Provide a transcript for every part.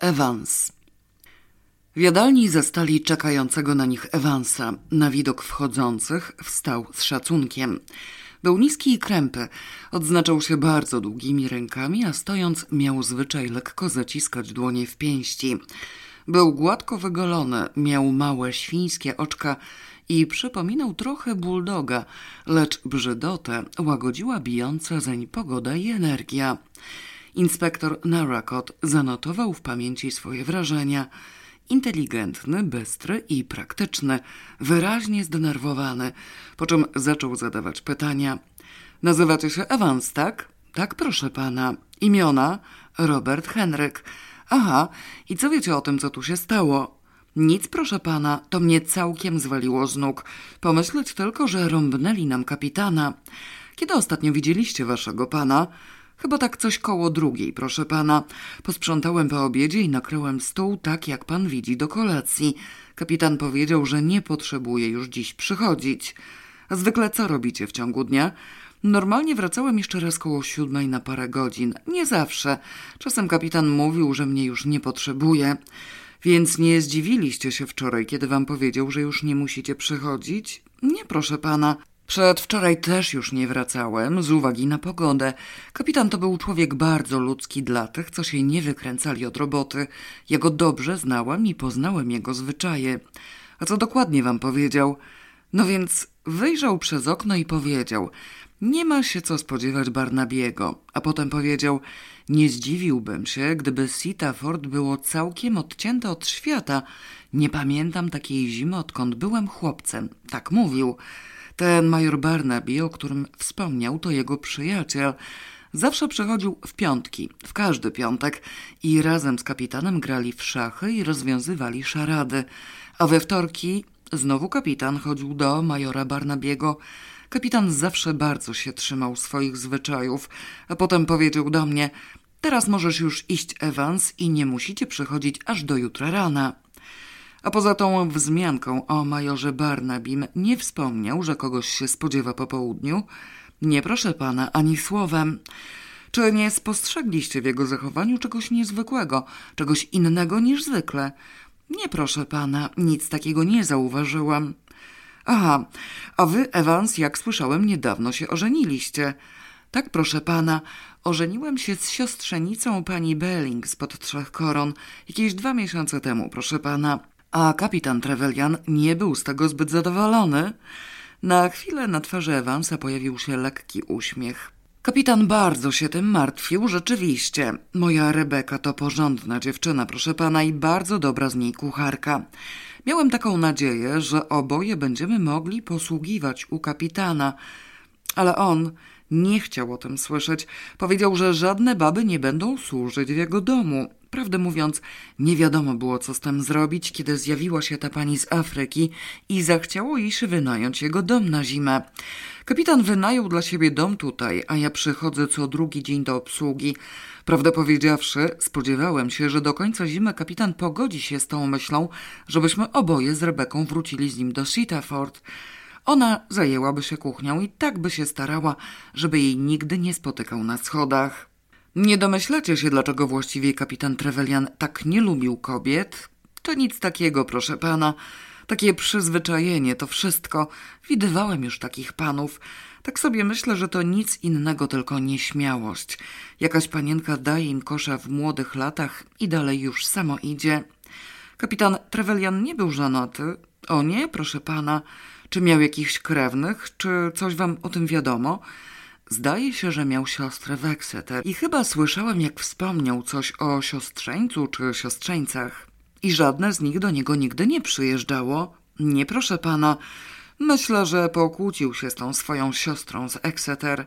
Evans. W jadalni zastali czekającego na nich Evansa. Na widok wchodzących wstał z szacunkiem. Był niski i krępy, odznaczał się bardzo długimi rękami, a stojąc miał zwyczaj lekko zaciskać dłonie w pięści. Był gładko wygolony, miał małe świńskie oczka i przypominał trochę buldoga, lecz brzydotę łagodziła bijąca zeń pogoda i energia. Inspektor Narakot zanotował w pamięci swoje wrażenia. Inteligentny, bystry i praktyczny, wyraźnie zdenerwowany, po czym zaczął zadawać pytania. Nazywacie się Evans, tak? Tak, proszę pana. Imiona? Robert Henryk. Aha, i co wiecie o tym, co tu się stało? Nic, proszę pana, to mnie całkiem zwaliło z nóg. Pomyśleć tylko, że rąbnęli nam kapitana. Kiedy ostatnio widzieliście waszego pana? Chyba tak coś koło drugiej, proszę pana. Posprzątałem po obiedzie i nakryłem stół tak, jak pan widzi, do kolacji. Kapitan powiedział, że nie potrzebuje już dziś przychodzić. A zwykle co robicie w ciągu dnia? Normalnie wracałem jeszcze raz koło siódmej na parę godzin. Nie zawsze. Czasem kapitan mówił, że mnie już nie potrzebuje. Więc nie zdziwiliście się wczoraj, kiedy wam powiedział, że już nie musicie przychodzić? Nie, proszę pana. Przedwczoraj też już nie wracałem, z uwagi na pogodę. Kapitan to był człowiek bardzo ludzki dla tych, co się nie wykręcali od roboty. Ja go dobrze znałem i poznałem jego zwyczaje. A co dokładnie wam powiedział? No więc wyjrzał przez okno i powiedział: Nie ma się co spodziewać Barnabiego. A potem powiedział: Nie zdziwiłbym się, gdyby Sitaford było całkiem odcięte od świata. Nie pamiętam takiej zimy, odkąd byłem chłopcem. Tak mówił. Ten major Barnaby, o którym wspomniał, to jego przyjaciel. Zawsze przychodził w piątki, w każdy piątek i razem z kapitanem grali w szachy i rozwiązywali szarady. A we wtorki znowu kapitan chodził do majora Barnabiego. Kapitan zawsze bardzo się trzymał swoich zwyczajów, a potem powiedział do mnie: Teraz możesz już iść, Evans, i nie musicie przychodzić aż do jutra rana. A poza tą wzmianką o majorze Barnabim nie wspomniał, że kogoś się spodziewa po południu? Nie proszę pana, ani słowem. Czy nie spostrzegliście w jego zachowaniu czegoś niezwykłego, czegoś innego niż zwykle? Nie proszę pana, nic takiego nie zauważyłam. Aha, a wy, Evans, jak słyszałem, niedawno się ożeniliście. Tak, proszę pana, ożeniłem się z siostrzenicą pani Belling spod Trzech Koron jakieś dwa miesiące temu, proszę pana. A kapitan Trevelyan nie był z tego zbyt zadowolony. Na chwilę na twarzy Evansa pojawił się lekki uśmiech. Kapitan bardzo się tym martwił, rzeczywiście. Moja Rebeka to porządna dziewczyna, proszę pana, i bardzo dobra z niej kucharka. Miałem taką nadzieję, że oboje będziemy mogli posługiwać u kapitana, ale on nie chciał o tym słyszeć. Powiedział, że żadne baby nie będą służyć w jego domu. Prawdę mówiąc, nie wiadomo było, co z tym zrobić, kiedy zjawiła się ta pani z Afryki i zachciało jej się wynająć jego dom na zimę. Kapitan wynajął dla siebie dom tutaj, a ja przychodzę co drugi dzień do obsługi. Prawdę powiedziawszy, spodziewałem się, że do końca zimy kapitan pogodzi się z tą myślą, żebyśmy oboje z Rebeką wrócili z nim do Sitaford. Ona zajęłaby się kuchnią i tak by się starała, żeby jej nigdy nie spotykał na schodach. Nie domyślacie się, dlaczego właściwie kapitan Trevelyan tak nie lubił kobiet? To nic takiego, proszę pana. Takie przyzwyczajenie, to wszystko. Widywałem już takich panów. Tak sobie myślę, że to nic innego, tylko nieśmiałość. Jakaś panienka daje im kosza w młodych latach i dalej już samo idzie. Kapitan Trevelyan nie był żonaty. O nie, proszę pana. Czy miał jakichś krewnych? Czy coś wam o tym wiadomo? Zdaje się, że miał siostrę w Exeter i chyba słyszałem, jak wspomniał coś o siostrzeńcu czy siostrzeńcach. I żadne z nich do niego nigdy nie przyjeżdżało. Nie proszę pana, myślę, że pokłócił się z tą swoją siostrą z Exeter.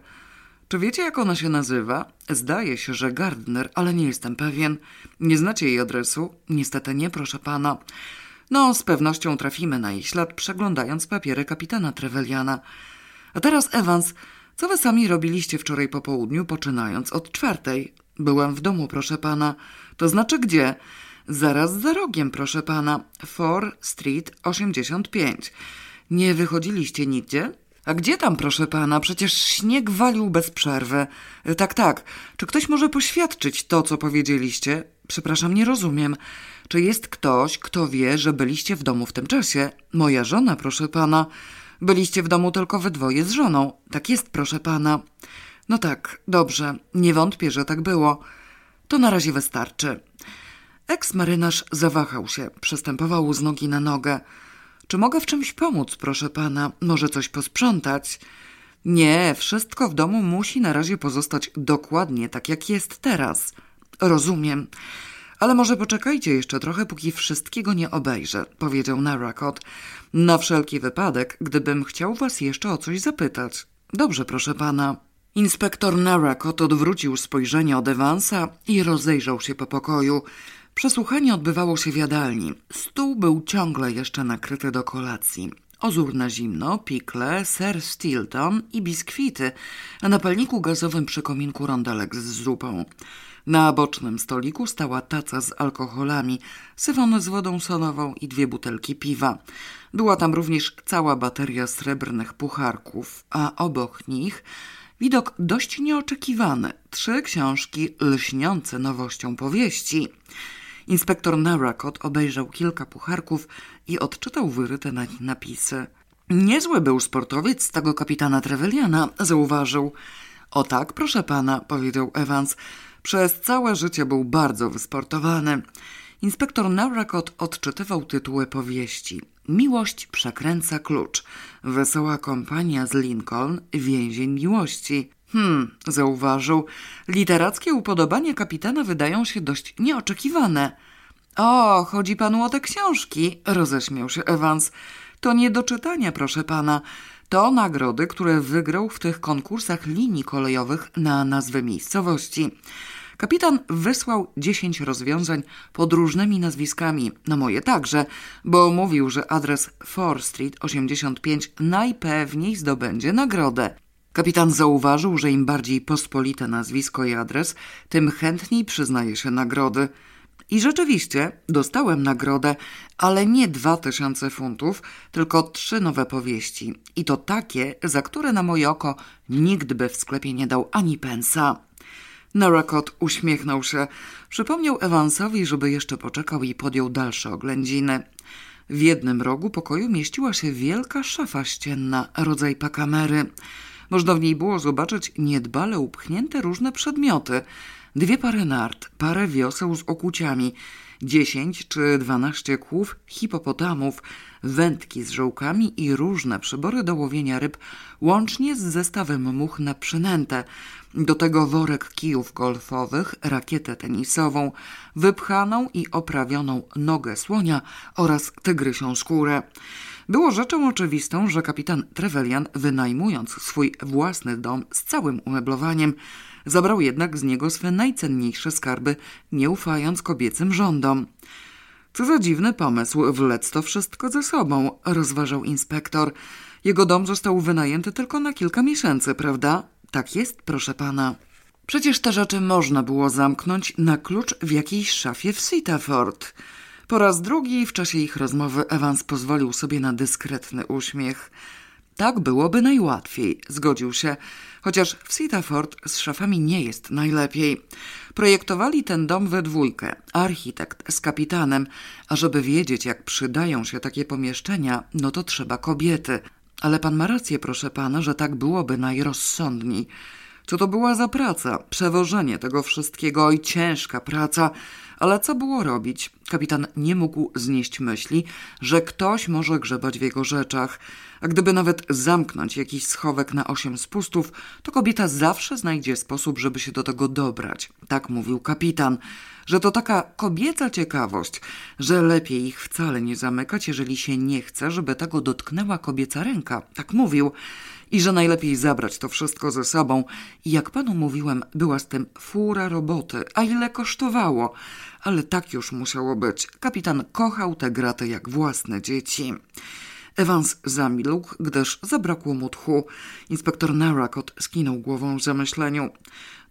Czy wiecie, jak ona się nazywa? Zdaje się, że Gardner, ale nie jestem pewien. Nie znacie jej adresu? Niestety nie, proszę pana. No, z pewnością trafimy na jej ślad, przeglądając papiery kapitana Treveliana. A teraz, Evans, co wy sami robiliście wczoraj po południu, poczynając od czwartej? Byłem w domu, proszę pana. To znaczy gdzie? Zaraz za rogiem, proszę pana. Fore Street 85. Nie wychodziliście nigdzie? A gdzie tam, proszę pana? Przecież śnieg walił bez przerwy. Tak, tak. Czy ktoś może poświadczyć to, co powiedzieliście? Przepraszam, nie rozumiem. Czy jest ktoś, kto wie, że byliście w domu w tym czasie? Moja żona, proszę pana. Byliście w domu tylko we dwoje z żoną. Tak jest, proszę pana. No tak, dobrze. Nie wątpię, że tak było. To na razie wystarczy. Eks-marynarz zawahał się, przestępował z nogi na nogę. Czy mogę w czymś pomóc, proszę pana? Może coś posprzątać? Nie, wszystko w domu musi na razie pozostać dokładnie tak, jak jest teraz. Rozumiem. Ale może poczekajcie jeszcze trochę, póki wszystkiego nie obejrzę, powiedział Narakot. Na wszelki wypadek, gdybym chciał was jeszcze o coś zapytać. Dobrze, proszę pana. Inspektor Narakot odwrócił spojrzenie od Evansa i rozejrzał się po pokoju. Przesłuchanie odbywało się w jadalni. Stół był ciągle jeszcze nakryty do kolacji. Ozór na zimno, pikle, ser Stilton i biskwity, a na palniku gazowym przy kominku rondelek z zupą. Na bocznym stoliku stała taca z alkoholami, syfon z wodą solową i dwie butelki piwa. Była tam również cała bateria srebrnych pucharków, a obok nich widok dość nieoczekiwany. Trzy książki lśniące nowością powieści. Inspektor Narakot obejrzał kilka pucharków i odczytał wyryte na nich napisy. Niezły był sportowiec z tego kapitana Trevelliana, zauważył. O tak, proszę pana, powiedział Evans. Przez całe życie był bardzo wysportowany. Inspektor Naurakot odczytywał tytuły powieści. Miłość przekręca klucz. Wesoła kompania z Lincoln. Więzień miłości. Hmm, zauważył. Literackie upodobania kapitana wydają się dość nieoczekiwane. O, chodzi panu o te książki, roześmiał się Evans. To nie do czytania, proszę pana. To nagrody, które wygrał w tych konkursach linii kolejowych na nazwę miejscowości. Kapitan wysłał dziesięć rozwiązań pod różnymi nazwiskami, na moje także, bo mówił, że adres 4 Street 85 najpewniej zdobędzie nagrodę. Kapitan zauważył, że im bardziej pospolite nazwisko i adres, tym chętniej przyznaje się nagrody. I rzeczywiście dostałem nagrodę, ale nie dwa tysiące funtów, tylko trzy nowe powieści. I to takie, za które na moje oko nikt by w sklepie nie dał ani pensa. Narakot uśmiechnął się. Przypomniał Evansowi, żeby jeszcze poczekał i podjął dalsze oględziny. W jednym rogu pokoju mieściła się wielka szafa ścienna, rodzaj pakamery. Można w niej było zobaczyć niedbale upchnięte różne przedmioty. Dwie pary nart, parę wioseł z okuciami, dziesięć czy dwanaście kłów hipopotamów, wędki z żołkami i różne przybory do łowienia ryb, łącznie z zestawem much na przynętę. Do tego worek kijów golfowych, rakietę tenisową, wypchaną i oprawioną nogę słonia oraz tygrysią skórę. Było rzeczą oczywistą, że kapitan Trevelyan, wynajmując swój własny dom z całym umeblowaniem, zabrał jednak z niego swe najcenniejsze skarby, nie ufając kobiecym rządom. Co za dziwny pomysł, wlec to wszystko ze sobą, rozważał inspektor. Jego dom został wynajęty tylko na kilka miesięcy, prawda? Tak jest, proszę pana. Przecież te rzeczy można było zamknąć na klucz w jakiejś szafie w Sitaford. Po raz drugi w czasie ich rozmowy Evans pozwolił sobie na dyskretny uśmiech. Tak byłoby najłatwiej, zgodził się, chociaż w Sitaford z szafami nie jest najlepiej. Projektowali ten dom we dwójkę, architekt z kapitanem, a żeby wiedzieć, jak przydają się takie pomieszczenia, no to trzeba kobiety. Ale pan ma rację, proszę pana, że tak byłoby najrozsądniej. Co to była za praca? Przewożenie tego wszystkiego i ciężka praca. Ale co było robić? Kapitan nie mógł znieść myśli, że ktoś może grzebać w jego rzeczach. A gdyby nawet zamknąć jakiś schowek na osiem spustów, to kobieta zawsze znajdzie sposób, żeby się do tego dobrać. Tak mówił kapitan. Że to taka kobieca ciekawość, że lepiej ich wcale nie zamykać, jeżeli się nie chce, żeby tego dotknęła kobieca ręka. Tak mówił i że najlepiej zabrać to wszystko ze sobą. Jak panu mówiłem, była z tym fura roboty, a ile kosztowało. Ale tak już musiało być. Kapitan kochał te graty jak własne dzieci. Evans zamilkł, gdyż zabrakło mu tchu. Inspektor Narakot skinął głową w zamyśleniu.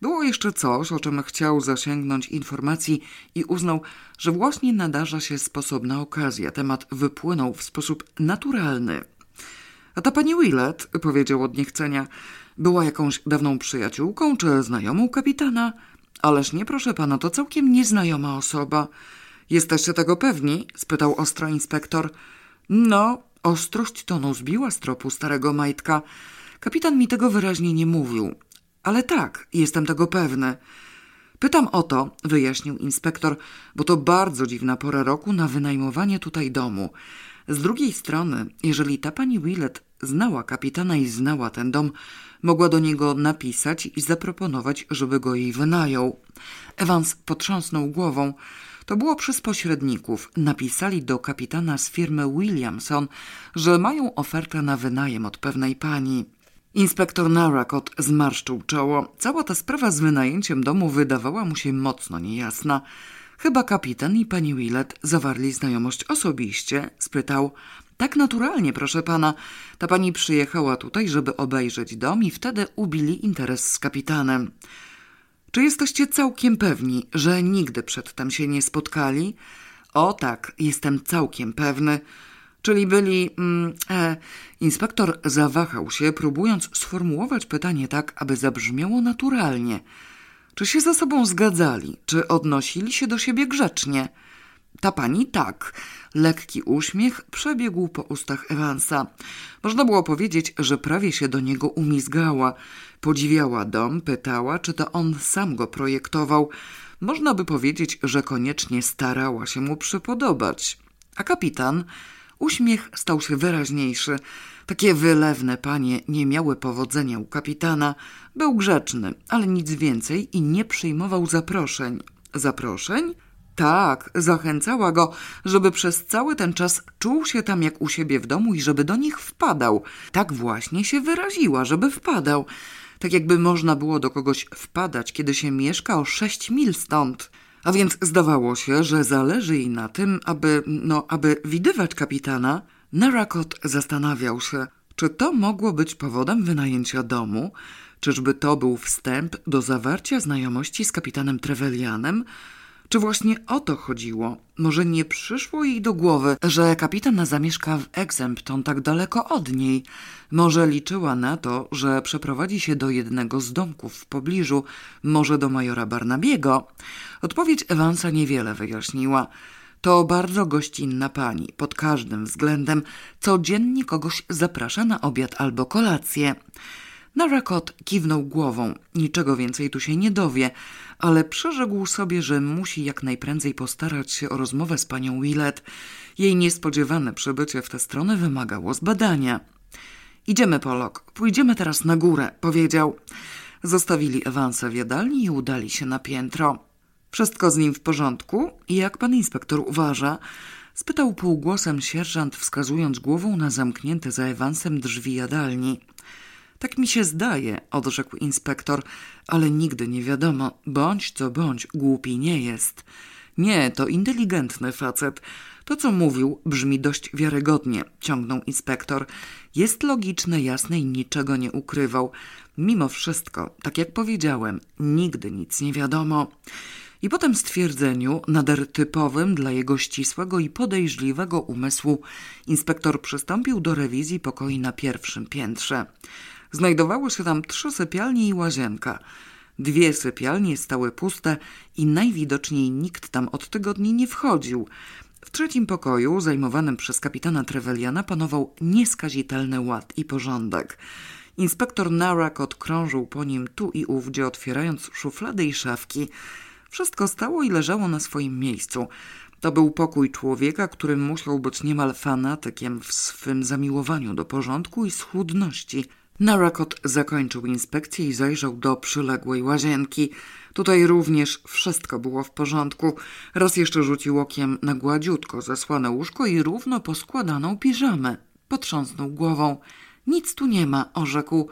Było jeszcze coś, o czym chciał zasięgnąć informacji i uznał, że właśnie nadarza się sposobna okazja. Temat wypłynął w sposób naturalny. A ta pani Willett, powiedział od niechcenia, była jakąś dawną przyjaciółką czy znajomą kapitana? Ależ nie, proszę pana, to całkiem nieznajoma osoba. Jesteście tego pewni? spytał ostro inspektor. No, ostrość tonu zbiła z tropu starego majtka. Kapitan mi tego wyraźnie nie mówił. Ale tak, jestem tego pewny. Pytam o to, wyjaśnił inspektor, bo to bardzo dziwna pora roku na wynajmowanie tutaj domu. Z drugiej strony, jeżeli ta pani Willett znała kapitana i znała ten dom, mogła do niego napisać i zaproponować, żeby go jej wynajął. Evans potrząsnął głową. To było przez pośredników. Napisali do kapitana z firmy Williamson, że mają ofertę na wynajem od pewnej pani. Inspektor Narakot zmarszczył czoło. Cała ta sprawa z wynajęciem domu wydawała mu się mocno niejasna. Chyba kapitan i pani Willett zawarli znajomość osobiście, spytał. Tak naturalnie, proszę pana. Ta pani przyjechała tutaj, żeby obejrzeć dom i wtedy ubili interes z kapitanem. Czy jesteście całkiem pewni, że nigdy przedtem się nie spotkali? O tak, jestem całkiem pewny. Czyli byli. Mm, e, inspektor zawahał się, próbując sformułować pytanie tak, aby zabrzmiało naturalnie. Czy się ze sobą zgadzali? Czy odnosili się do siebie grzecznie? Ta pani tak. Lekki uśmiech przebiegł po ustach Evansa. Można było powiedzieć, że prawie się do niego umizgała. Podziwiała dom, pytała, czy to on sam go projektował. Można by powiedzieć, że koniecznie starała się mu przypodobać. A kapitan Uśmiech stał się wyraźniejszy. Takie wylewne panie nie miały powodzenia u kapitana. Był grzeczny, ale nic więcej i nie przyjmował zaproszeń. Zaproszeń? Tak, zachęcała go, żeby przez cały ten czas czuł się tam jak u siebie w domu i żeby do nich wpadał. Tak właśnie się wyraziła, żeby wpadał. Tak jakby można było do kogoś wpadać, kiedy się mieszka o sześć mil stąd. A więc zdawało się, że zależy jej na tym, aby, no, aby widywać kapitana. Narakot zastanawiał się, czy to mogło być powodem wynajęcia domu, czyżby to był wstęp do zawarcia znajomości z kapitanem Trevelianem, czy właśnie o to chodziło? Może nie przyszło jej do głowy, że kapitan zamieszka w Exempton tak daleko od niej? Może liczyła na to, że przeprowadzi się do jednego z domków w pobliżu, może do majora Barnabiego? Odpowiedź Evansa niewiele wyjaśniła. To bardzo gościnna pani, pod każdym względem. Codziennie kogoś zaprasza na obiad albo kolację. Narakot kiwnął głową. Niczego więcej tu się nie dowie, ale przyrzekł sobie, że musi jak najprędzej postarać się o rozmowę z panią Willett. Jej niespodziewane przybycie w tę stronę wymagało zbadania. Idziemy, Polok. Pójdziemy teraz na górę, powiedział. Zostawili Ewansa w jadalni i udali się na piętro. Wszystko z nim w porządku? Jak pan inspektor uważa? Spytał półgłosem sierżant, wskazując głową na zamknięte za Ewansem drzwi jadalni. Tak mi się zdaje, odrzekł inspektor, ale nigdy nie wiadomo, bądź co bądź, głupi nie jest. Nie, to inteligentny facet. To, co mówił, brzmi dość wiarygodnie, ciągnął inspektor. Jest logiczne, jasne i niczego nie ukrywał. Mimo wszystko, tak jak powiedziałem, nigdy nic nie wiadomo. I po tym stwierdzeniu, nader typowym dla jego ścisłego i podejrzliwego umysłu, inspektor przystąpił do rewizji pokoi na pierwszym piętrze. Znajdowały się tam trzy sypialnie i łazienka. Dwie sypialnie stały puste i najwidoczniej nikt tam od tygodni nie wchodził. W trzecim pokoju, zajmowanym przez kapitana Treveliana, panował nieskazitelny ład i porządek. Inspektor Narak odkrążył po nim tu i ówdzie, otwierając szuflady i szafki. Wszystko stało i leżało na swoim miejscu. To był pokój człowieka, który musiał być niemal fanatykiem w swym zamiłowaniu do porządku i schudności – Narakot zakończył inspekcję i zajrzał do przyległej łazienki. Tutaj również wszystko było w porządku. Raz jeszcze rzucił okiem na gładziutko zasłane łóżko i równo poskładaną piżamę. Potrząsnął głową. Nic tu nie ma, orzekł.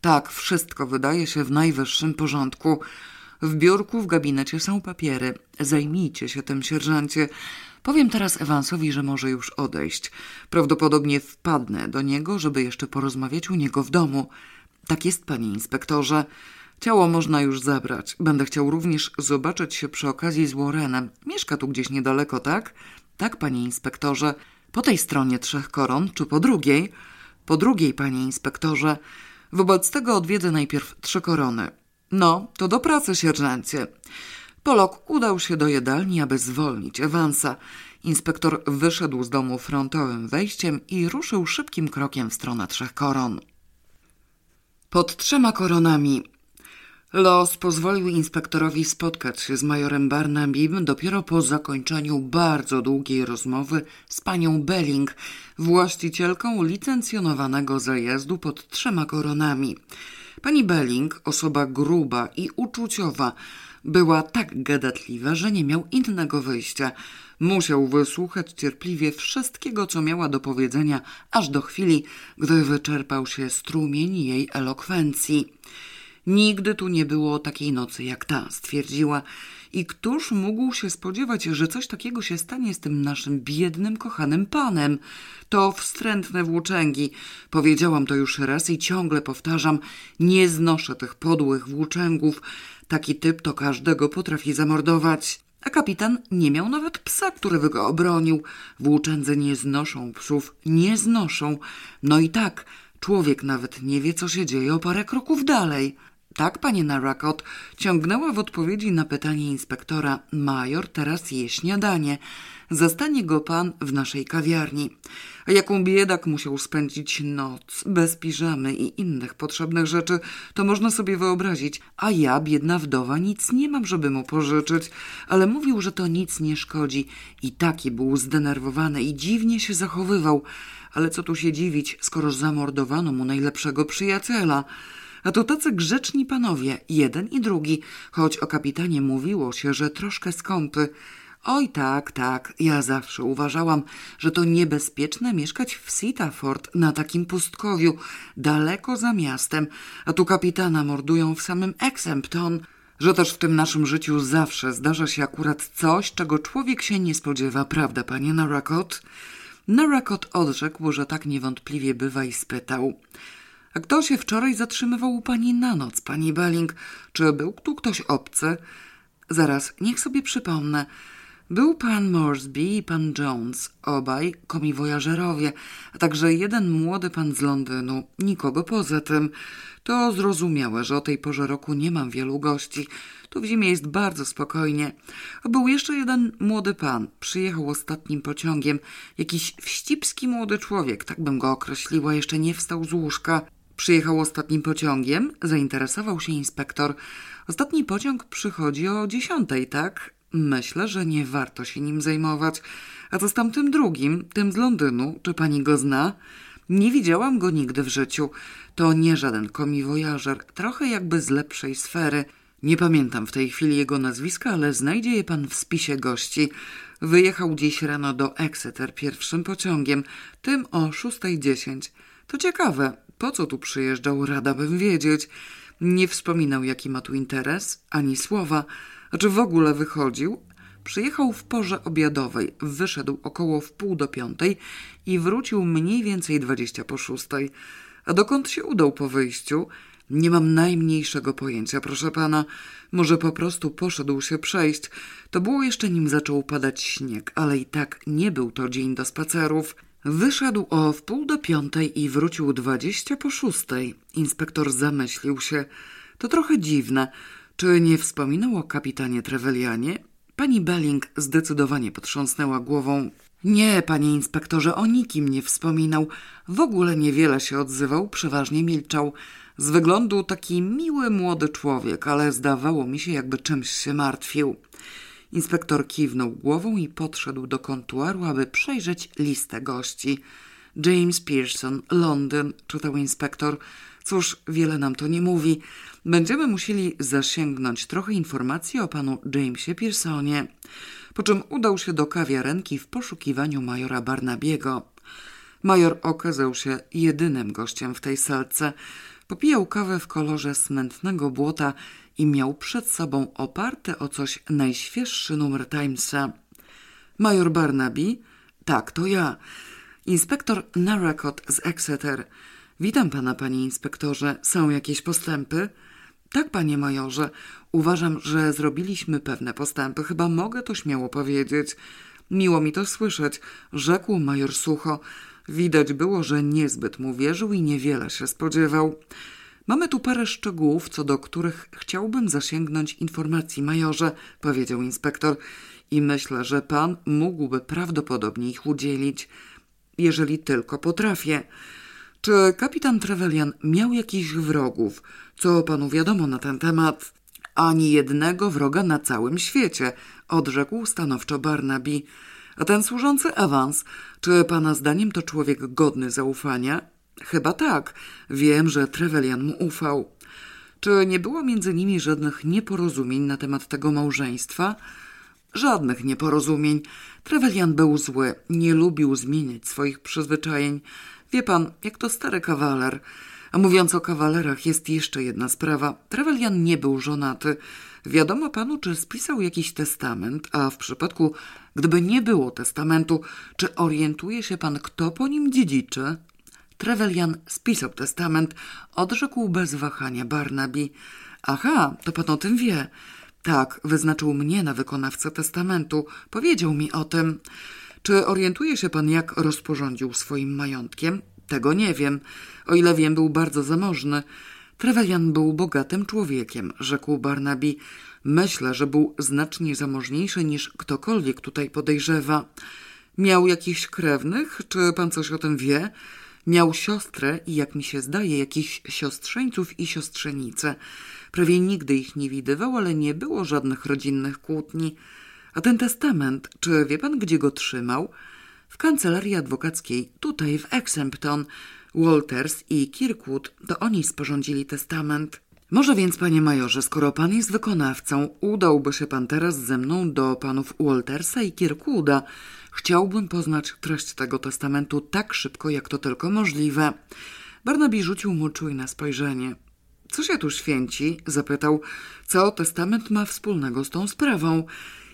Tak, wszystko wydaje się w najwyższym porządku. W biurku w gabinecie są papiery. Zajmijcie się tym, sierżancie. Powiem teraz Evansowi, że może już odejść. Prawdopodobnie wpadnę do niego, żeby jeszcze porozmawiać u niego w domu. Tak jest, panie inspektorze. Ciało można już zabrać. Będę chciał również zobaczyć się przy okazji z Warrenem. Mieszka tu gdzieś niedaleko, tak? Tak, panie inspektorze. Po tej stronie trzech koron, czy po drugiej? Po drugiej, panie inspektorze, wobec tego odwiedzę najpierw trzy korony. No, to do pracy, sierżancie. Polok udał się do jedalni, aby zwolnić Evansa. Inspektor wyszedł z domu frontowym wejściem i ruszył szybkim krokiem w stronę trzech koron. Pod trzema koronami Los pozwolił inspektorowi spotkać się z majorem Barnabym dopiero po zakończeniu bardzo długiej rozmowy z panią Belling, właścicielką licencjonowanego zajazdu pod trzema koronami. Pani Belling, osoba gruba i uczuciowa, była tak gadatliwa, że nie miał innego wyjścia. Musiał wysłuchać cierpliwie wszystkiego, co miała do powiedzenia, aż do chwili, gdy wyczerpał się strumień jej elokwencji. Nigdy tu nie było takiej nocy jak ta, stwierdziła. I któż mógł się spodziewać, że coś takiego się stanie z tym naszym biednym, kochanym panem? To wstrętne włóczęgi. Powiedziałam to już raz i ciągle powtarzam. Nie znoszę tych podłych włóczęgów. Taki typ to każdego potrafi zamordować. A kapitan nie miał nawet psa, który by go obronił. Włóczędzy nie znoszą psów, nie znoszą. No i tak, człowiek nawet nie wie, co się dzieje o parę kroków dalej. Tak, panie Narakot, ciągnęła w odpowiedzi na pytanie inspektora. Major teraz je śniadanie. Zastanie go pan w naszej kawiarni. A jaką biedak musiał spędzić noc, bez piżamy i innych potrzebnych rzeczy, to można sobie wyobrazić. A ja, biedna wdowa, nic nie mam, żeby mu pożyczyć. Ale mówił, że to nic nie szkodzi. I taki był zdenerwowany i dziwnie się zachowywał. Ale co tu się dziwić, skoro zamordowano mu najlepszego przyjaciela? A to tacy grzeczni panowie, jeden i drugi, choć o kapitanie mówiło się, że troszkę skąpy. Oj tak, tak, ja zawsze uważałam, że to niebezpieczne mieszkać w Sitaford na takim pustkowiu, daleko za miastem, a tu kapitana mordują w samym Exempton, że też w tym naszym życiu zawsze zdarza się akurat coś, czego człowiek się nie spodziewa, prawda, panie Narakot? Narakot odrzekł, że tak niewątpliwie bywa i spytał – a kto się wczoraj zatrzymywał u pani na noc, pani Belling? Czy był tu ktoś obcy? Zaraz, niech sobie przypomnę. Był pan Morsby i pan Jones, obaj komiwojażerowie, a także jeden młody pan z Londynu, nikogo poza tym. To zrozumiałe, że o tej porze roku nie mam wielu gości. Tu w zimie jest bardzo spokojnie. A był jeszcze jeden młody pan. Przyjechał ostatnim pociągiem. Jakiś wścibski młody człowiek, tak bym go określiła, jeszcze nie wstał z łóżka. Przyjechał ostatnim pociągiem? Zainteresował się inspektor. Ostatni pociąg przychodzi o dziesiątej, tak? Myślę, że nie warto się nim zajmować. A co z tamtym drugim, tym z Londynu? Czy pani go zna? Nie widziałam go nigdy w życiu. To nie żaden komiwojażer, trochę jakby z lepszej sfery. Nie pamiętam w tej chwili jego nazwiska, ale znajdzie je pan w spisie gości. Wyjechał dziś rano do Exeter pierwszym pociągiem, tym o 6.10. To ciekawe, po co tu przyjeżdżał, rada bym wiedzieć. Nie wspominał, jaki ma tu interes, ani słowa. A czy w ogóle wychodził? Przyjechał w porze obiadowej, wyszedł około w pół do piątej i wrócił mniej więcej dwadzieścia po szóstej. A dokąd się udał po wyjściu? Nie mam najmniejszego pojęcia, proszę pana. Może po prostu poszedł się przejść. To było jeszcze nim zaczął padać śnieg, ale i tak nie był to dzień do spacerów. Wyszedł o wpół do piątej i wrócił dwadzieścia po szóstej. Inspektor zamyślił się. To trochę dziwne. Czy nie wspominał o kapitanie Trevelianie? Pani Belling zdecydowanie potrząsnęła głową. Nie, panie inspektorze, o nikim nie wspominał. W ogóle niewiele się odzywał, przeważnie milczał. Z wyglądu taki miły młody człowiek, ale zdawało mi się, jakby czymś się martwił. Inspektor kiwnął głową i podszedł do kontuaru, aby przejrzeć listę gości. James Pearson, Londyn, czytał inspektor. Cóż, wiele nam to nie mówi. Będziemy musieli zasięgnąć trochę informacji o panu Jamesie Pearsonie. Po czym udał się do kawiarenki w poszukiwaniu majora Barnabiego. Major okazał się jedynym gościem w tej salce. Popijał kawę w kolorze smętnego błota i miał przed sobą oparty o coś najświeższy numer Timesa. Major Barnaby? Tak, to ja. Inspektor Narracott z Exeter. Witam pana, panie inspektorze. Są jakieś postępy? Tak, panie majorze. Uważam, że zrobiliśmy pewne postępy. Chyba mogę to śmiało powiedzieć. Miło mi to słyszeć, rzekł major sucho. Widać było, że niezbyt mu wierzył i niewiele się spodziewał. Mamy tu parę szczegółów, co do których chciałbym zasięgnąć informacji, majorze, powiedział inspektor, i myślę, że pan mógłby prawdopodobnie ich udzielić, jeżeli tylko potrafię. Czy kapitan Trevelyan miał jakichś wrogów? Co panu wiadomo na ten temat? Ani jednego wroga na całym świecie, odrzekł stanowczo Barnaby. A ten służący awans, czy pana zdaniem to człowiek godny zaufania? Chyba tak. Wiem, że Trevelyan mu ufał. Czy nie było między nimi żadnych nieporozumień na temat tego małżeństwa? Żadnych nieporozumień. Trevelyan był zły, nie lubił zmieniać swoich przyzwyczajeń. Wie pan, jak to stary kawaler. A mówiąc o kawalerach, jest jeszcze jedna sprawa. Trevelyan nie był żonaty. Wiadomo panu, czy spisał jakiś testament, a w przypadku, gdyby nie było testamentu, czy orientuje się pan, kto po nim dziedziczy? Trevelyan spisał testament, odrzekł bez wahania Barnaby. Aha, to pan o tym wie. Tak, wyznaczył mnie na wykonawcę testamentu. Powiedział mi o tym. Czy orientuje się pan, jak rozporządził swoim majątkiem? Tego nie wiem. O ile wiem, był bardzo zamożny. Trevelyan był bogatym człowiekiem, rzekł Barnaby. Myślę, że był znacznie zamożniejszy niż ktokolwiek tutaj podejrzewa. Miał jakichś krewnych? Czy pan coś o tym wie? Miał siostrę i, jak mi się zdaje, jakichś siostrzeńców i siostrzenice. Prawie nigdy ich nie widywał, ale nie było żadnych rodzinnych kłótni. A ten testament, czy wie pan, gdzie go trzymał? W kancelarii adwokackiej, tutaj w Exempton. Walters i Kirkwood, to oni sporządzili testament. Może więc, panie majorze, skoro pan jest wykonawcą, udałby się pan teraz ze mną do panów Waltersa i Kirkwooda. Chciałbym poznać treść tego testamentu tak szybko, jak to tylko możliwe. Barnaby rzucił mu czujne spojrzenie. Co się tu święci? zapytał. Co testament ma wspólnego z tą sprawą?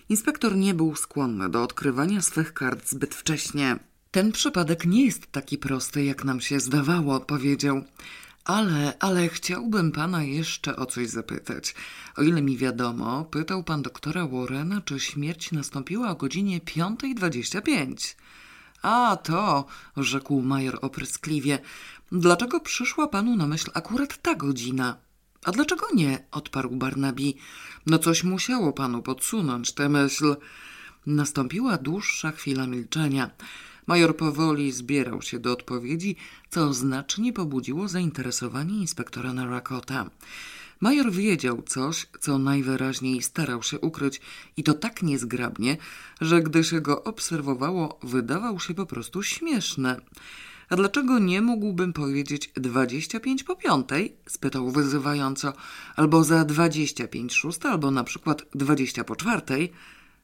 Inspektor nie był skłonny do odkrywania swych kart zbyt wcześnie. Ten przypadek nie jest taki prosty, jak nam się zdawało, powiedział. Ale, ale chciałbym pana jeszcze o coś zapytać. O ile mi wiadomo, pytał pan doktora Warrena, czy śmierć nastąpiła o godzinie 5.25. A to, rzekł major opryskliwie. Dlaczego przyszła panu na myśl akurat ta godzina? A dlaczego nie? odparł Barnaby. No coś musiało panu podsunąć tę myśl. Nastąpiła dłuższa chwila milczenia. Major powoli zbierał się do odpowiedzi, co znacznie pobudziło zainteresowanie inspektora Narakota. Major wiedział coś, co najwyraźniej starał się ukryć i to tak niezgrabnie, że gdy się go obserwowało, wydawał się po prostu śmieszny. A dlaczego nie mógłbym powiedzieć dwadzieścia pięć po piątej? spytał wyzywająco. Albo za dwadzieścia pięć szósta, albo na przykład dwadzieścia po czwartej.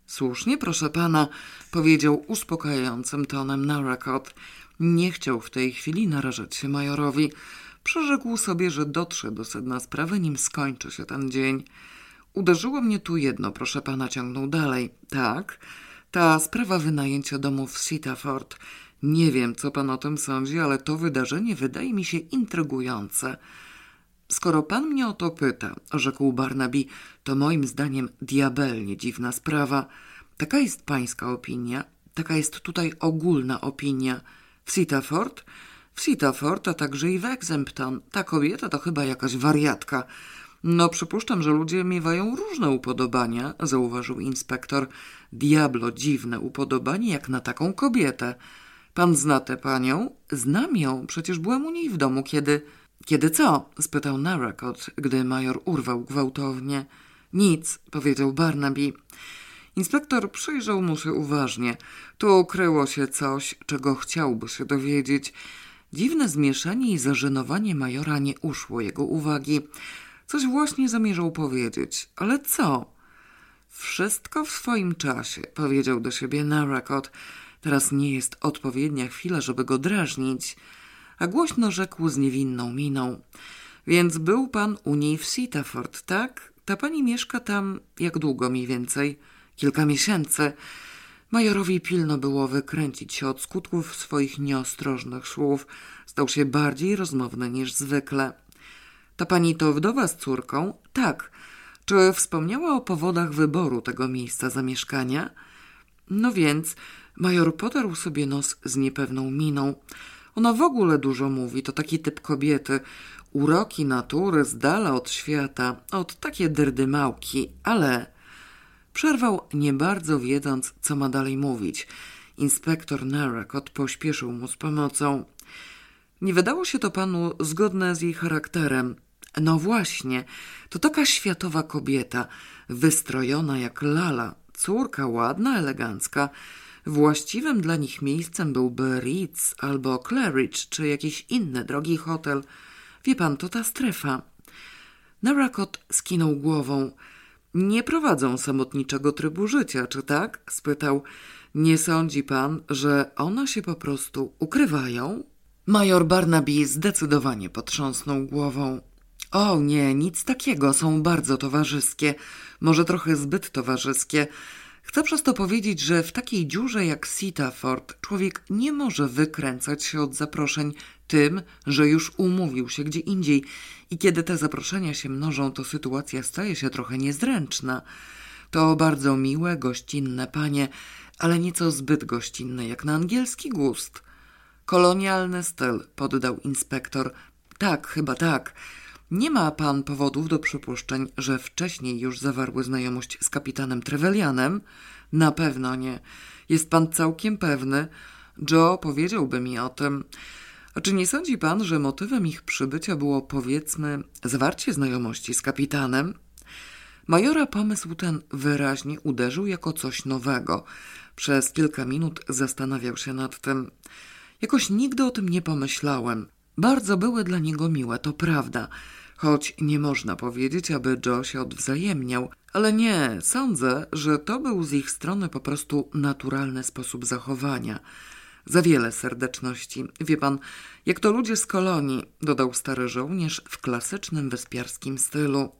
Słusznie, proszę pana, powiedział uspokajającym tonem Narakot. Nie chciał w tej chwili narażać się majorowi. Przyrzekł sobie, że dotrze do sedna sprawy, nim skończy się ten dzień. Uderzyło mnie tu jedno, proszę pana, ciągnął dalej. Tak, ta sprawa wynajęcia domu w Sitaford. Nie wiem, co pan o tym sądzi, ale to wydarzenie wydaje mi się intrygujące. Skoro pan mnie o to pyta, rzekł Barnaby, to moim zdaniem diabelnie dziwna sprawa. Taka jest pańska opinia, taka jest tutaj ogólna opinia. W Sitaford? W Sitaford, a także i w Exempton. Ta kobieta to chyba jakaś wariatka. No, przypuszczam, że ludzie miewają różne upodobania, zauważył inspektor. Diablo dziwne upodobanie jak na taką kobietę. Pan zna tę panią? Znam ją, przecież byłem u niej w domu, kiedy... Kiedy co? spytał Narakot, gdy major urwał gwałtownie. Nic, powiedział Barnaby. Inspektor przyjrzał mu się uważnie. Tu kryło się coś, czego chciałby się dowiedzieć. Dziwne zmieszanie i zażenowanie majora nie uszło jego uwagi. Coś właśnie zamierzał powiedzieć, ale co? Wszystko w swoim czasie, powiedział do siebie Narakot. Teraz nie jest odpowiednia chwila, żeby go drażnić a głośno rzekł z niewinną miną. Więc był pan u niej w Sitaford, tak? Ta pani mieszka tam jak długo mniej więcej? Kilka miesięcy. Majorowi pilno było wykręcić się od skutków swoich nieostrożnych słów. Stał się bardziej rozmowny niż zwykle. Ta pani to wdowa z córką? Tak. Czy wspomniała o powodach wyboru tego miejsca zamieszkania? No więc, Major potarł sobie nos z niepewną miną. Ona w ogóle dużo mówi, to taki typ kobiety. Uroki natury z dala od świata, od takie drdymałki, ale... Przerwał, nie bardzo wiedząc, co ma dalej mówić. Inspektor Narakot pośpieszył mu z pomocą. Nie wydało się to panu zgodne z jej charakterem. No właśnie, to taka światowa kobieta, wystrojona jak lala, córka ładna, elegancka. Właściwym dla nich miejscem byłby Ritz albo Claridge, czy jakiś inny drogi hotel. Wie pan, to ta strefa. Narakot skinął głową. Nie prowadzą samotniczego trybu życia, czy tak? spytał. Nie sądzi pan, że one się po prostu ukrywają? Major Barnaby zdecydowanie potrząsnął głową. O nie, nic takiego, są bardzo towarzyskie, może trochę zbyt towarzyskie. Chcę przez to powiedzieć, że w takiej dziurze jak Sitaford człowiek nie może wykręcać się od zaproszeń tym, że już umówił się gdzie indziej i kiedy te zaproszenia się mnożą, to sytuacja staje się trochę niezręczna. To bardzo miłe, gościnne panie, ale nieco zbyt gościnne jak na angielski gust. Kolonialny styl, poddał inspektor. Tak, chyba tak. Nie ma pan powodów do przypuszczeń, że wcześniej już zawarły znajomość z kapitanem Trevelianem? Na pewno nie. Jest pan całkiem pewny? Joe powiedziałby mi o tym. A czy nie sądzi pan, że motywem ich przybycia było, powiedzmy, zawarcie znajomości z kapitanem? Majora pomysł ten wyraźnie uderzył jako coś nowego. Przez kilka minut zastanawiał się nad tym. Jakoś nigdy o tym nie pomyślałem. Bardzo były dla niego miłe, to prawda, choć nie można powiedzieć, aby Joe się odwzajemniał. Ale nie, sądzę, że to był z ich strony po prostu naturalny sposób zachowania. Za wiele serdeczności. Wie pan, jak to ludzie z kolonii, dodał stary żołnierz w klasycznym wyspiarskim stylu.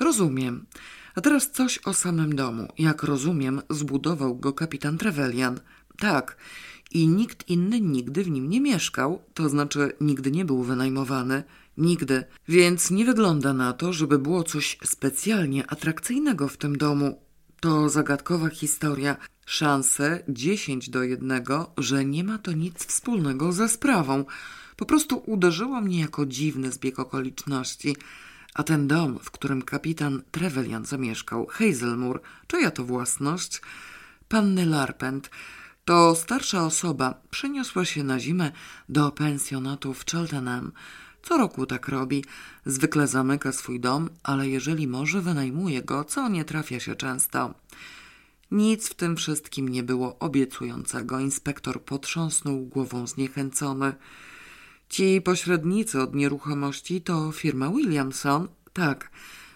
Rozumiem. A teraz coś o samym domu. Jak rozumiem, zbudował go kapitan Trevelyan. Tak. I nikt inny nigdy w nim nie mieszkał, to znaczy nigdy nie był wynajmowany. Nigdy. Więc nie wygląda na to, żeby było coś specjalnie atrakcyjnego w tym domu. To zagadkowa historia. Szanse 10 do 1, że nie ma to nic wspólnego ze sprawą. Po prostu uderzyło mnie jako dziwny zbieg okoliczności. A ten dom, w którym kapitan Trevelyan zamieszkał, Hazelmoor, czyja to własność? Panny Larpent. To starsza osoba przeniosła się na zimę do pensjonatu w Cheltenham. Co roku tak robi. Zwykle zamyka swój dom, ale jeżeli może, wynajmuje go, co nie trafia się często. Nic w tym wszystkim nie było obiecującego. Inspektor potrząsnął głową zniechęcony. Ci pośrednicy od nieruchomości to firma Williamson? Tak.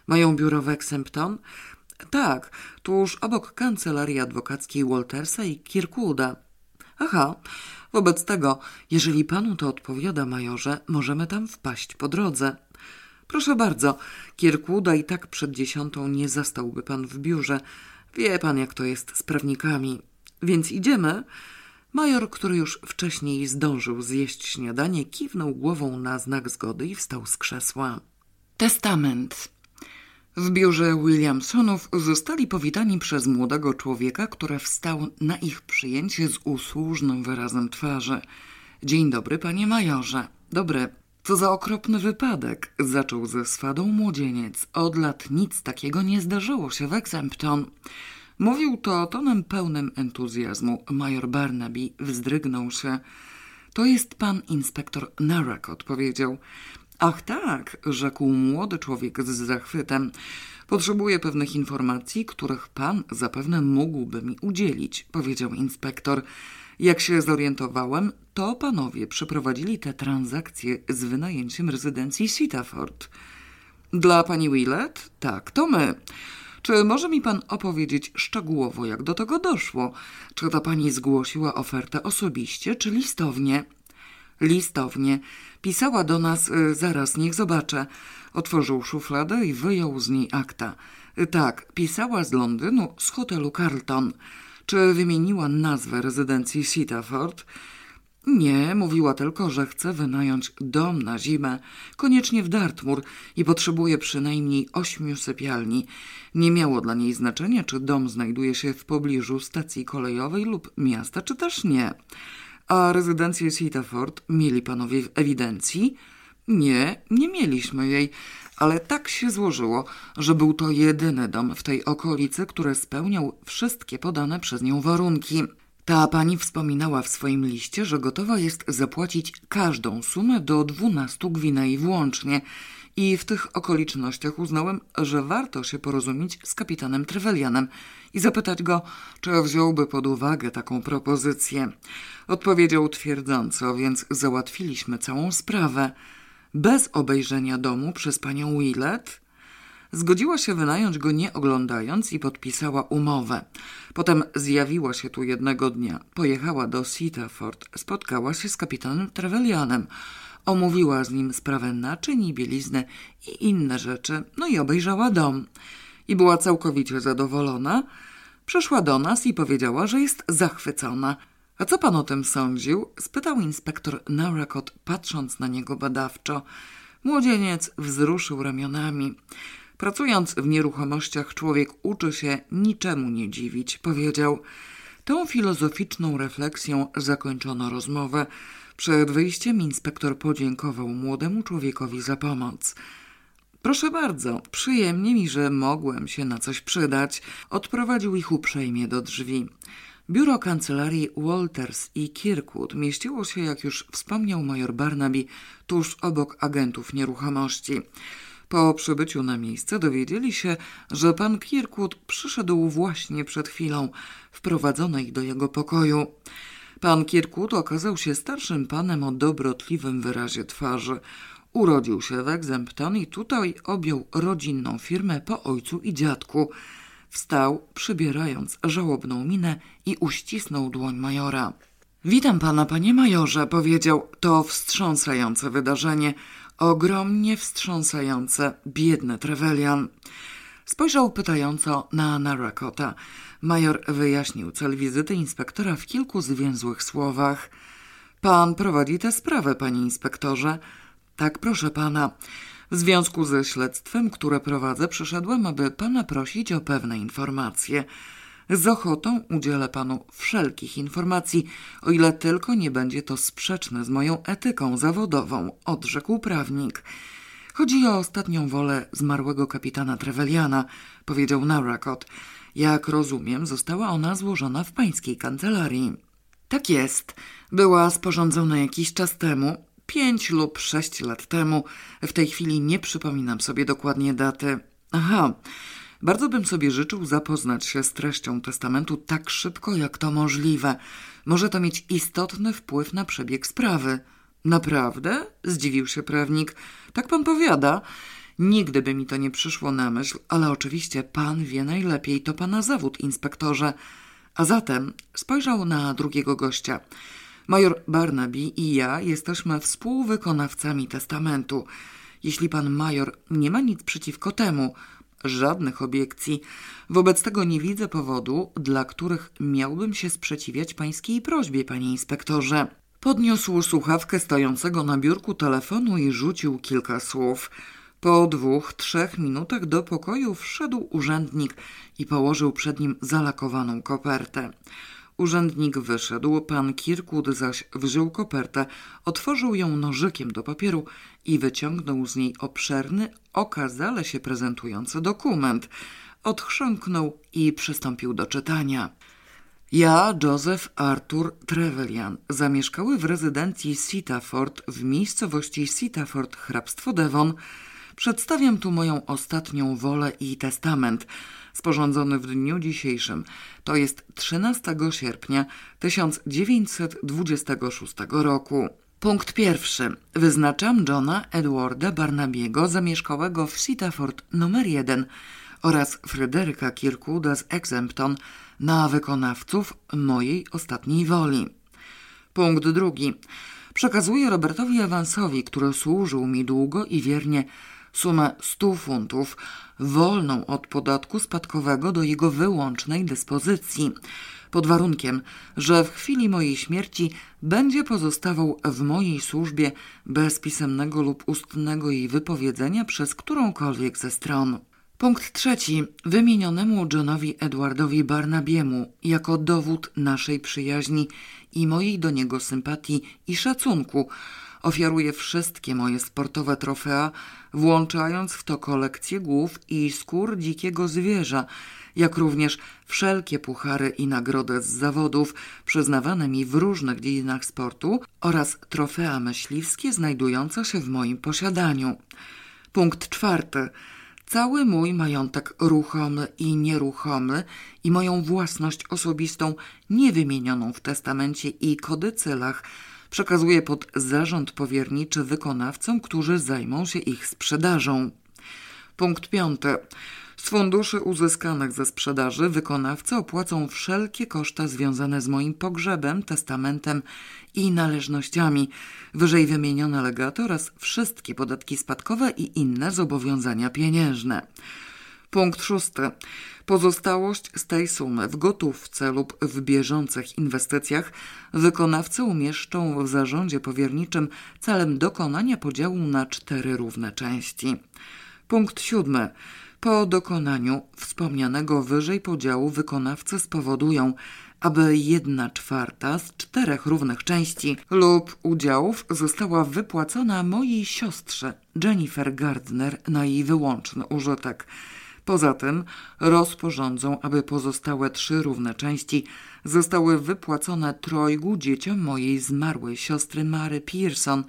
Mają biuro w Exempton? Tak, tuż obok kancelarii adwokackiej Waltersa i Kirkwooda. Aha, wobec tego, jeżeli panu to odpowiada, majorze, możemy tam wpaść po drodze. Proszę bardzo, Kirkwooda i tak przed dziesiątą nie zastałby pan w biurze. Wie pan, jak to jest z prawnikami. Więc idziemy? Major, który już wcześniej zdążył zjeść śniadanie, kiwnął głową na znak zgody i wstał z krzesła. Testament. W biurze Williamsonów zostali powitani przez młodego człowieka, który wstał na ich przyjęcie z usłużnym wyrazem twarzy. Dzień dobry, panie majorze. Dobry. Co za okropny wypadek, zaczął ze swadą młodzieniec. Od lat nic takiego nie zdarzyło się w Exempton. Mówił to tonem pełnym entuzjazmu. Major Barnaby wzdrygnął się. To jest pan inspektor Narak, odpowiedział. Ach tak, rzekł młody człowiek z zachwytem. Potrzebuję pewnych informacji, których pan zapewne mógłby mi udzielić, powiedział inspektor. Jak się zorientowałem, to panowie przeprowadzili te transakcje z wynajęciem rezydencji Sitaford. Dla pani Willett? Tak, to my. Czy może mi pan opowiedzieć szczegółowo, jak do tego doszło? Czy ta pani zgłosiła ofertę osobiście, czy listownie? Listownie. Pisała do nas, y, zaraz, niech zobaczę. Otworzył szufladę i wyjął z niej akta. Y, tak, pisała z Londynu, z hotelu Carlton. Czy wymieniła nazwę rezydencji Sitaford? Nie, mówiła tylko, że chce wynająć dom na zimę, koniecznie w Dartmoor i potrzebuje przynajmniej ośmiu sypialni. Nie miało dla niej znaczenia, czy dom znajduje się w pobliżu stacji kolejowej lub miasta, czy też nie. A rezydencję Sitaford mieli panowie w ewidencji? Nie, nie mieliśmy jej, ale tak się złożyło, że był to jedyny dom w tej okolicy, który spełniał wszystkie podane przez nią warunki. Ta pani wspominała w swoim liście, że gotowa jest zapłacić każdą sumę do dwunastu gwinei włącznie i w tych okolicznościach uznałem, że warto się porozumieć z kapitanem Trevelianem i zapytać go, czy wziąłby pod uwagę taką propozycję. Odpowiedział twierdząco, więc załatwiliśmy całą sprawę. Bez obejrzenia domu przez panią Willett Zgodziła się wynająć go nie oglądając i podpisała umowę. Potem zjawiła się tu jednego dnia. Pojechała do Sitaford, spotkała się z kapitanem Trevelyanem. Omówiła z nim sprawę naczyń i bielizny i inne rzeczy, no i obejrzała dom. I była całkowicie zadowolona. Przyszła do nas i powiedziała, że jest zachwycona. A co pan o tym sądził? spytał inspektor Naurakot, patrząc na niego badawczo. Młodzieniec wzruszył ramionami. Pracując w nieruchomościach, człowiek uczy się niczemu nie dziwić, powiedział. Tą filozoficzną refleksją zakończono rozmowę. Przed wyjściem inspektor podziękował młodemu człowiekowi za pomoc. Proszę bardzo, przyjemnie mi, że mogłem się na coś przydać. Odprowadził ich uprzejmie do drzwi. Biuro kancelarii Walters i Kirkwood mieściło się, jak już wspomniał major Barnaby, tuż obok agentów nieruchomości. Po przybyciu na miejsce dowiedzieli się, że pan Kirkwood przyszedł właśnie przed chwilą. Wprowadzono ich do jego pokoju. Pan Kirkwood okazał się starszym panem o dobrotliwym wyrazie twarzy. Urodził się w Exempton i tutaj objął rodzinną firmę po ojcu i dziadku. Wstał, przybierając żałobną minę i uścisnął dłoń majora. Witam pana, panie majorze, powiedział. To wstrząsające wydarzenie. Ogromnie wstrząsające, biedny Trevelian. Spojrzał pytająco na Narakota. Major wyjaśnił cel wizyty inspektora w kilku zwięzłych słowach. Pan prowadzi tę sprawę, panie inspektorze. Tak, proszę pana. W związku ze śledztwem, które prowadzę, przyszedłem, aby pana prosić o pewne informacje. Z ochotą udzielę panu wszelkich informacji, o ile tylko nie będzie to sprzeczne z moją etyką zawodową, odrzekł prawnik. Chodzi o ostatnią wolę zmarłego kapitana Treveliana, powiedział Naurakot. Jak rozumiem, została ona złożona w pańskiej kancelarii. Tak jest. Była sporządzona jakiś czas temu, pięć lub sześć lat temu. W tej chwili nie przypominam sobie dokładnie daty. Aha. Bardzo bym sobie życzył zapoznać się z treścią testamentu tak szybko, jak to możliwe. Może to mieć istotny wpływ na przebieg sprawy. Naprawdę? Zdziwił się prawnik. Tak pan powiada. Nigdy by mi to nie przyszło na myśl, ale oczywiście pan wie najlepiej, to pana zawód, inspektorze. A zatem spojrzał na drugiego gościa. Major Barnaby i ja jesteśmy współwykonawcami testamentu. Jeśli pan major nie ma nic przeciwko temu, żadnych obiekcji. Wobec tego nie widzę powodu, dla których miałbym się sprzeciwiać pańskiej prośbie, panie inspektorze. Podniósł słuchawkę stojącego na biurku telefonu i rzucił kilka słów. Po dwóch, trzech minutach do pokoju wszedł urzędnik i położył przed nim zalakowaną kopertę. Urzędnik wyszedł, pan Kirkwood zaś wziął kopertę, otworzył ją nożykiem do papieru i wyciągnął z niej obszerny, okazale się prezentujący dokument. Odchrząknął i przystąpił do czytania. Ja, Joseph Arthur Trevelyan, zamieszkały w rezydencji Sitaford w miejscowości Sitaford, hrabstwo Devon. Przedstawiam tu moją ostatnią wolę i testament – sporządzony w dniu dzisiejszym, to jest 13 sierpnia 1926 roku. Punkt pierwszy. Wyznaczam Johna Edwarda Barnabiego zamieszkałego w Sitaford numer 1 oraz Fryderyka Kirkwooda z Exempton na wykonawców mojej ostatniej woli. Punkt drugi. Przekazuję Robertowi Evansowi, który służył mi długo i wiernie, sumę 100 funtów, wolną od podatku spadkowego do jego wyłącznej dyspozycji. pod warunkiem, że w chwili mojej śmierci będzie pozostawał w mojej służbie bez pisemnego lub ustnego jej wypowiedzenia przez którąkolwiek ze stron. Punkt trzeci. Wymienionemu Johnowi Edwardowi Barnabiemu jako dowód naszej przyjaźni i mojej do niego sympatii i szacunku ofiaruję wszystkie moje sportowe trofea, włączając w to kolekcję głów i skór dzikiego zwierza, jak również wszelkie puchary i nagrody z zawodów przyznawane mi w różnych dziedzinach sportu oraz trofea myśliwskie znajdujące się w moim posiadaniu. Punkt czwarty. Cały mój majątek ruchomy i nieruchomy i moją własność osobistą niewymienioną w testamencie i kodycylach przekazuję pod zarząd powierniczy wykonawcom, którzy zajmą się ich sprzedażą. Punkt piąty. Z funduszy uzyskanych ze sprzedaży wykonawcy opłacą wszelkie koszta związane z moim pogrzebem, testamentem i należnościami, wyżej wymienione legaty oraz wszystkie podatki spadkowe i inne zobowiązania pieniężne. Punkt szósty. Pozostałość z tej sumy w gotówce lub w bieżących inwestycjach wykonawcy umieszczą w zarządzie powierniczym celem dokonania podziału na cztery równe części. Punkt siódmy. Po dokonaniu wspomnianego wyżej podziału wykonawcy spowodują, aby jedna czwarta z czterech równych części lub udziałów została wypłacona mojej siostrze Jennifer Gardner na jej wyłączny użytek. Poza tym rozporządzą, aby pozostałe trzy równe części zostały wypłacone trojgu dzieciom mojej zmarłej siostry Mary Pearson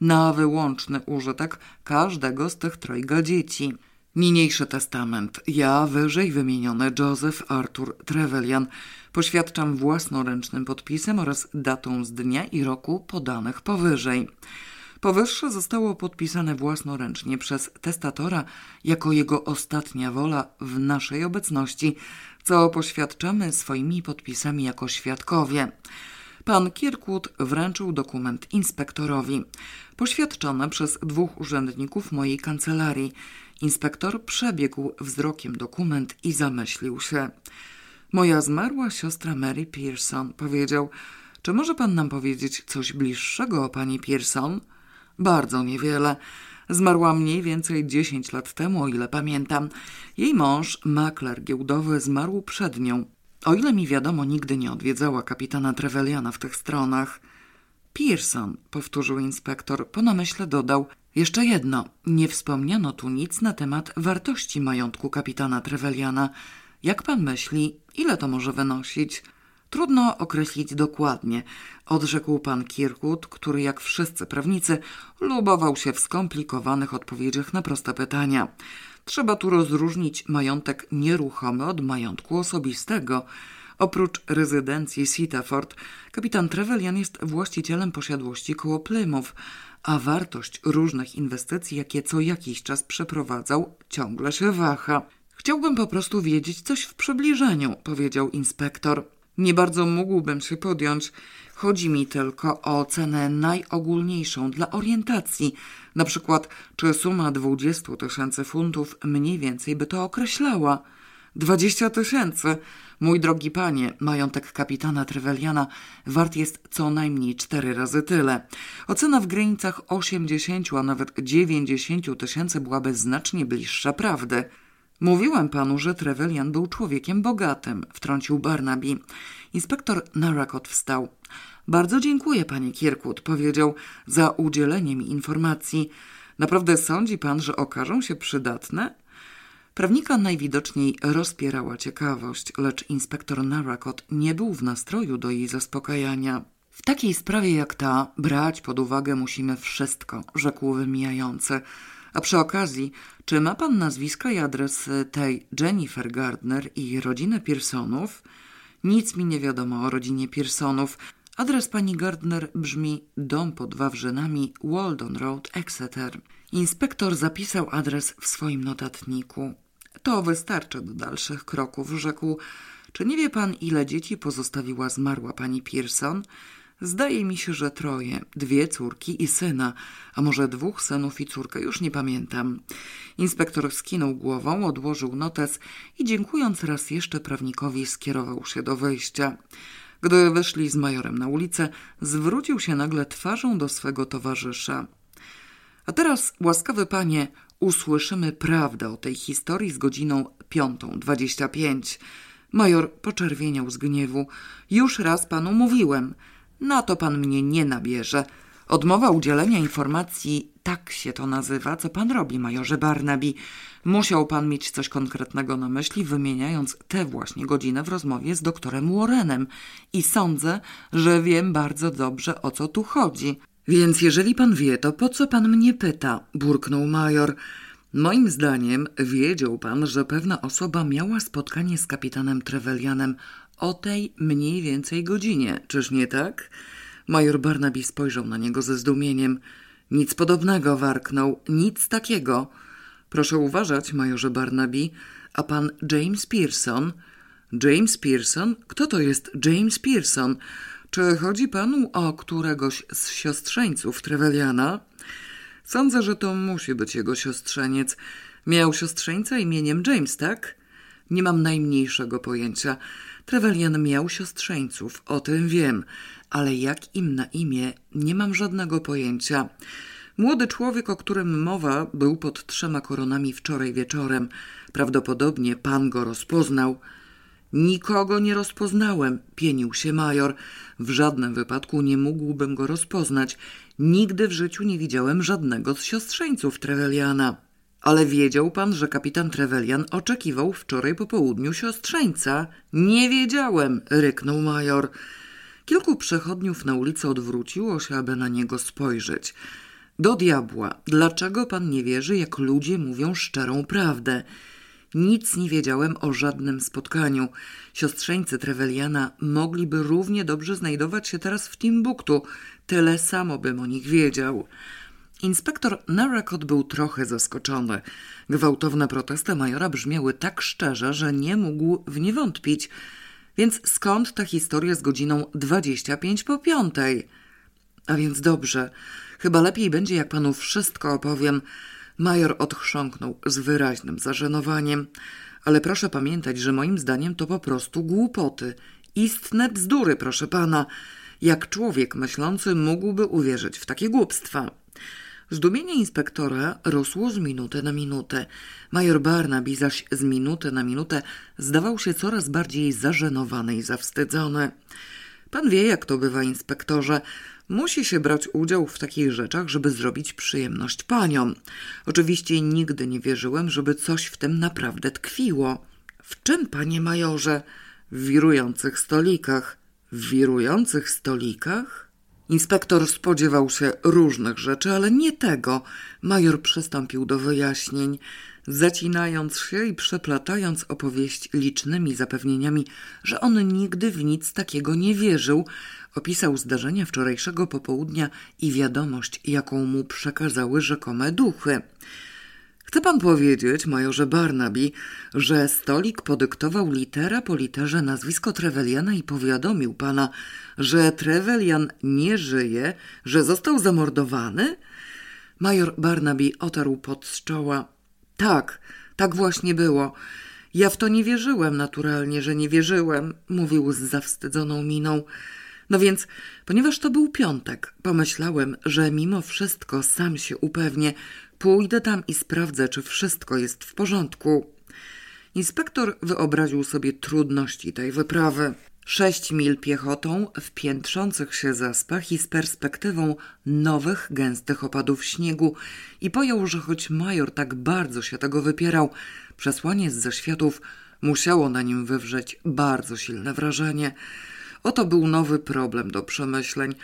na wyłączny użytek każdego z tych trojga dzieci. Niniejszy testament, ja, wyżej wymieniony Joseph Arthur Trevelyan, poświadczam własnoręcznym podpisem oraz datą z dnia i roku podanych powyżej. Powyższe zostało podpisane własnoręcznie przez testatora jako jego ostatnia wola w naszej obecności, co poświadczamy swoimi podpisami jako świadkowie. Pan Kirkwood wręczył dokument inspektorowi, poświadczony przez dwóch urzędników mojej kancelarii. Inspektor przebiegł wzrokiem dokument i zamyślił się. Moja zmarła siostra Mary Pearson powiedział: Czy może pan nam powiedzieć coś bliższego o pani Pearson? Bardzo niewiele. Zmarła mniej więcej 10 lat temu, o ile pamiętam. Jej mąż, makler giełdowy, zmarł przed nią. O ile mi wiadomo, nigdy nie odwiedzała kapitana Treveliana w tych stronach. Pearson, powtórzył inspektor, po namyśle dodał jeszcze jedno. Nie wspomniano tu nic na temat wartości majątku kapitana Treveliana. Jak pan myśli, ile to może wynosić? Trudno określić dokładnie, odrzekł pan Kirkwood, który jak wszyscy prawnicy lubował się w skomplikowanych odpowiedziach na proste pytania. Trzeba tu rozróżnić majątek nieruchomy od majątku osobistego. Oprócz rezydencji Sitaford, kapitan Trevelyan jest właścicielem posiadłości koło Plymouth, a wartość różnych inwestycji, jakie co jakiś czas przeprowadzał, ciągle się waha. Chciałbym po prostu wiedzieć coś w przybliżeniu, powiedział inspektor. Nie bardzo mógłbym się podjąć. Chodzi mi tylko o cenę najogólniejszą dla orientacji. Na przykład, czy suma 20 tysięcy funtów mniej więcej by to określała. 20 tysięcy. Mój drogi panie, majątek kapitana Treveliana wart jest co najmniej cztery razy tyle. Ocena w granicach 80, a nawet 90 tysięcy byłaby znacznie bliższa prawdy. Mówiłem panu, że Trevelian był człowiekiem bogatym, wtrącił Barnaby. Inspektor Narakot wstał. Bardzo dziękuję, panie Kirkwood, powiedział, za udzielenie mi informacji. Naprawdę sądzi pan, że okażą się przydatne? Prawnika najwidoczniej rozpierała ciekawość, lecz inspektor Narakot nie był w nastroju do jej zaspokajania. W takiej sprawie jak ta brać pod uwagę musimy wszystko, rzekł wymijający. A przy okazji, czy ma pan nazwiska i adres tej Jennifer Gardner i rodziny Pearsonów? Nic mi nie wiadomo o rodzinie Pearsonów. Adres pani Gardner brzmi Dom pod Wawrzynami, Waldon Road, Exeter. Inspektor zapisał adres w swoim notatniku. To wystarczy do dalszych kroków, rzekł. Czy nie wie pan, ile dzieci pozostawiła zmarła pani Pearson? Zdaje mi się, że troje, dwie córki i syna, a może dwóch synów i córkę, już nie pamiętam. Inspektor skinął głową, odłożył notes i dziękując raz jeszcze prawnikowi skierował się do wyjścia. Gdy wyszli z majorem na ulicę, zwrócił się nagle twarzą do swego towarzysza. A teraz, łaskawy panie, usłyszymy prawdę o tej historii z godziną piątą dwadzieścia pięć. Major poczerwieniał z gniewu. Już raz panu mówiłem. Na to pan mnie nie nabierze. Odmowa udzielenia informacji, tak się to nazywa, co pan robi, majorze Barnaby. Musiał pan mieć coś konkretnego na myśli, wymieniając tę właśnie godzinę w rozmowie z doktorem Warrenem. I sądzę, że wiem bardzo dobrze, o co tu chodzi. Więc jeżeli pan wie, to po co pan mnie pyta? burknął major. Moim zdaniem wiedział pan, że pewna osoba miała spotkanie z kapitanem Trevelianem o tej mniej więcej godzinie, czyż nie tak? Major Barnaby spojrzał na niego ze zdumieniem. Nic podobnego, warknął. Nic takiego. Proszę uważać, majorze Barnaby. A pan James Pearson? James Pearson? Kto to jest James Pearson? Czy chodzi panu o któregoś z siostrzeńców Treveliana? Sądzę, że to musi być jego siostrzeniec. Miał siostrzeńca imieniem James, tak? Nie mam najmniejszego pojęcia. Trevelian miał siostrzeńców, o tym wiem, ale jak im na imię, nie mam żadnego pojęcia. Młody człowiek, o którym mowa, był pod trzema koronami wczoraj wieczorem. Prawdopodobnie pan go rozpoznał. Nikogo nie rozpoznałem, pienił się major. W żadnym wypadku nie mógłbym go rozpoznać. Nigdy w życiu nie widziałem żadnego z siostrzeńców Treveliana. Ale wiedział pan, że kapitan Trevelian oczekiwał wczoraj po południu siostrzeńca? Nie wiedziałem, ryknął major. Kilku przechodniów na ulicy odwróciło się, aby na niego spojrzeć. Do diabła, dlaczego pan nie wierzy, jak ludzie mówią szczerą prawdę? Nic nie wiedziałem o żadnym spotkaniu. Siostrzeńcy Treveliana mogliby równie dobrze znajdować się teraz w Timbuktu. Tyle samo bym o nich wiedział. Inspektor Narrakot był trochę zaskoczony. Gwałtowne protesty majora brzmiały tak szczerze, że nie mógł w nie wątpić. Więc skąd ta historia z godziną dwadzieścia pięć po piątej? A więc dobrze. Chyba lepiej będzie, jak panu wszystko opowiem. Major odchrząknął z wyraźnym zażenowaniem. Ale proszę pamiętać, że moim zdaniem to po prostu głupoty. Istne bzdury, proszę pana. Jak człowiek myślący mógłby uwierzyć w takie głupstwa? Zdumienie inspektora rosło z minuty na minutę. Major Barnaby zaś z minuty na minutę zdawał się coraz bardziej zażenowany i zawstydzony. Pan wie, jak to bywa, inspektorze. Musi się brać udział w takich rzeczach, żeby zrobić przyjemność paniom. Oczywiście nigdy nie wierzyłem, żeby coś w tym naprawdę tkwiło. W czym, panie majorze? W wirujących stolikach. W wirujących stolikach? Inspektor spodziewał się różnych rzeczy, ale nie tego. Major przystąpił do wyjaśnień, zacinając się i przeplatając opowieść licznymi zapewnieniami, że on nigdy w nic takiego nie wierzył. Opisał zdarzenia wczorajszego popołudnia i wiadomość, jaką mu przekazały rzekome duchy. Chce pan powiedzieć, majorze Barnaby, że stolik podyktował litera po literze nazwisko Treveliana i powiadomił pana, że Trevelian nie żyje, że został zamordowany? Major Barnaby otarł pod z czoła. Tak, tak właśnie było. Ja w to nie wierzyłem, naturalnie, że nie wierzyłem, mówił z zawstydzoną miną. No więc, ponieważ to był piątek, pomyślałem, że mimo wszystko sam się upewnię, Pójdę tam i sprawdzę, czy wszystko jest w porządku. Inspektor wyobraził sobie trudności tej wyprawy. Sześć mil piechotą w piętrzących się zaspach i z perspektywą nowych, gęstych opadów śniegu i pojął, że choć major tak bardzo się tego wypierał, przesłanie z zaświatów musiało na nim wywrzeć bardzo silne wrażenie. Oto był nowy problem do przemyśleń.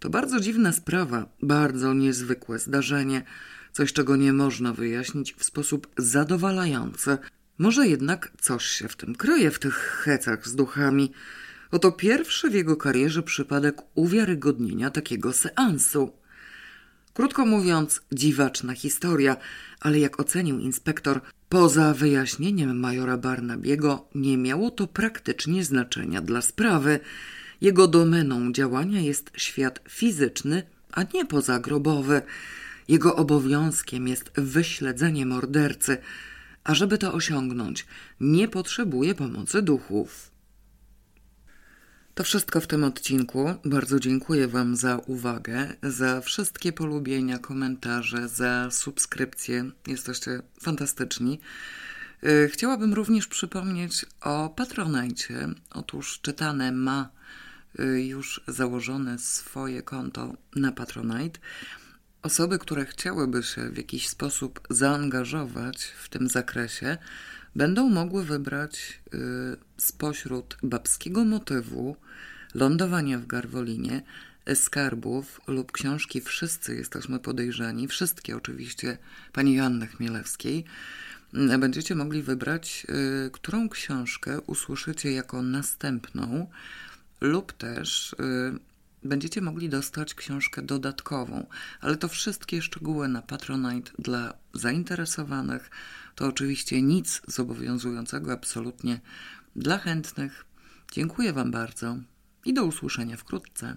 To bardzo dziwna sprawa, bardzo niezwykłe zdarzenie – coś czego nie można wyjaśnić w sposób zadowalający. Może jednak coś się w tym kryje, w tych hecach z duchami. Oto pierwszy w jego karierze przypadek uwiarygodnienia takiego seansu. Krótko mówiąc, dziwaczna historia, ale jak ocenił inspektor, poza wyjaśnieniem majora Barnabiego nie miało to praktycznie znaczenia dla sprawy. Jego domeną działania jest świat fizyczny, a nie pozagrobowy. Jego obowiązkiem jest wyśledzenie mordercy, a żeby to osiągnąć, nie potrzebuje pomocy duchów. To wszystko w tym odcinku. Bardzo dziękuję Wam za uwagę, za wszystkie polubienia, komentarze, za subskrypcje. Jesteście fantastyczni. Y, chciałabym również przypomnieć o Patronajcie. Otóż czytane ma y, już założone swoje konto na Patronite. Osoby, które chciałyby się w jakiś sposób zaangażować w tym zakresie, będą mogły wybrać y, spośród babskiego motywu, lądowania w Garwolinie, skarbów lub książki Wszyscy jesteśmy podejrzani, wszystkie oczywiście pani Joanny Chmielewskiej, y, będziecie mogli wybrać, y, którą książkę usłyszycie jako następną, lub też będziecie mogli dostać książkę dodatkową, ale to wszystkie szczegóły na Patronite dla zainteresowanych. To oczywiście nic zobowiązującego absolutnie dla chętnych. Dziękuję Wam bardzo i do usłyszenia wkrótce.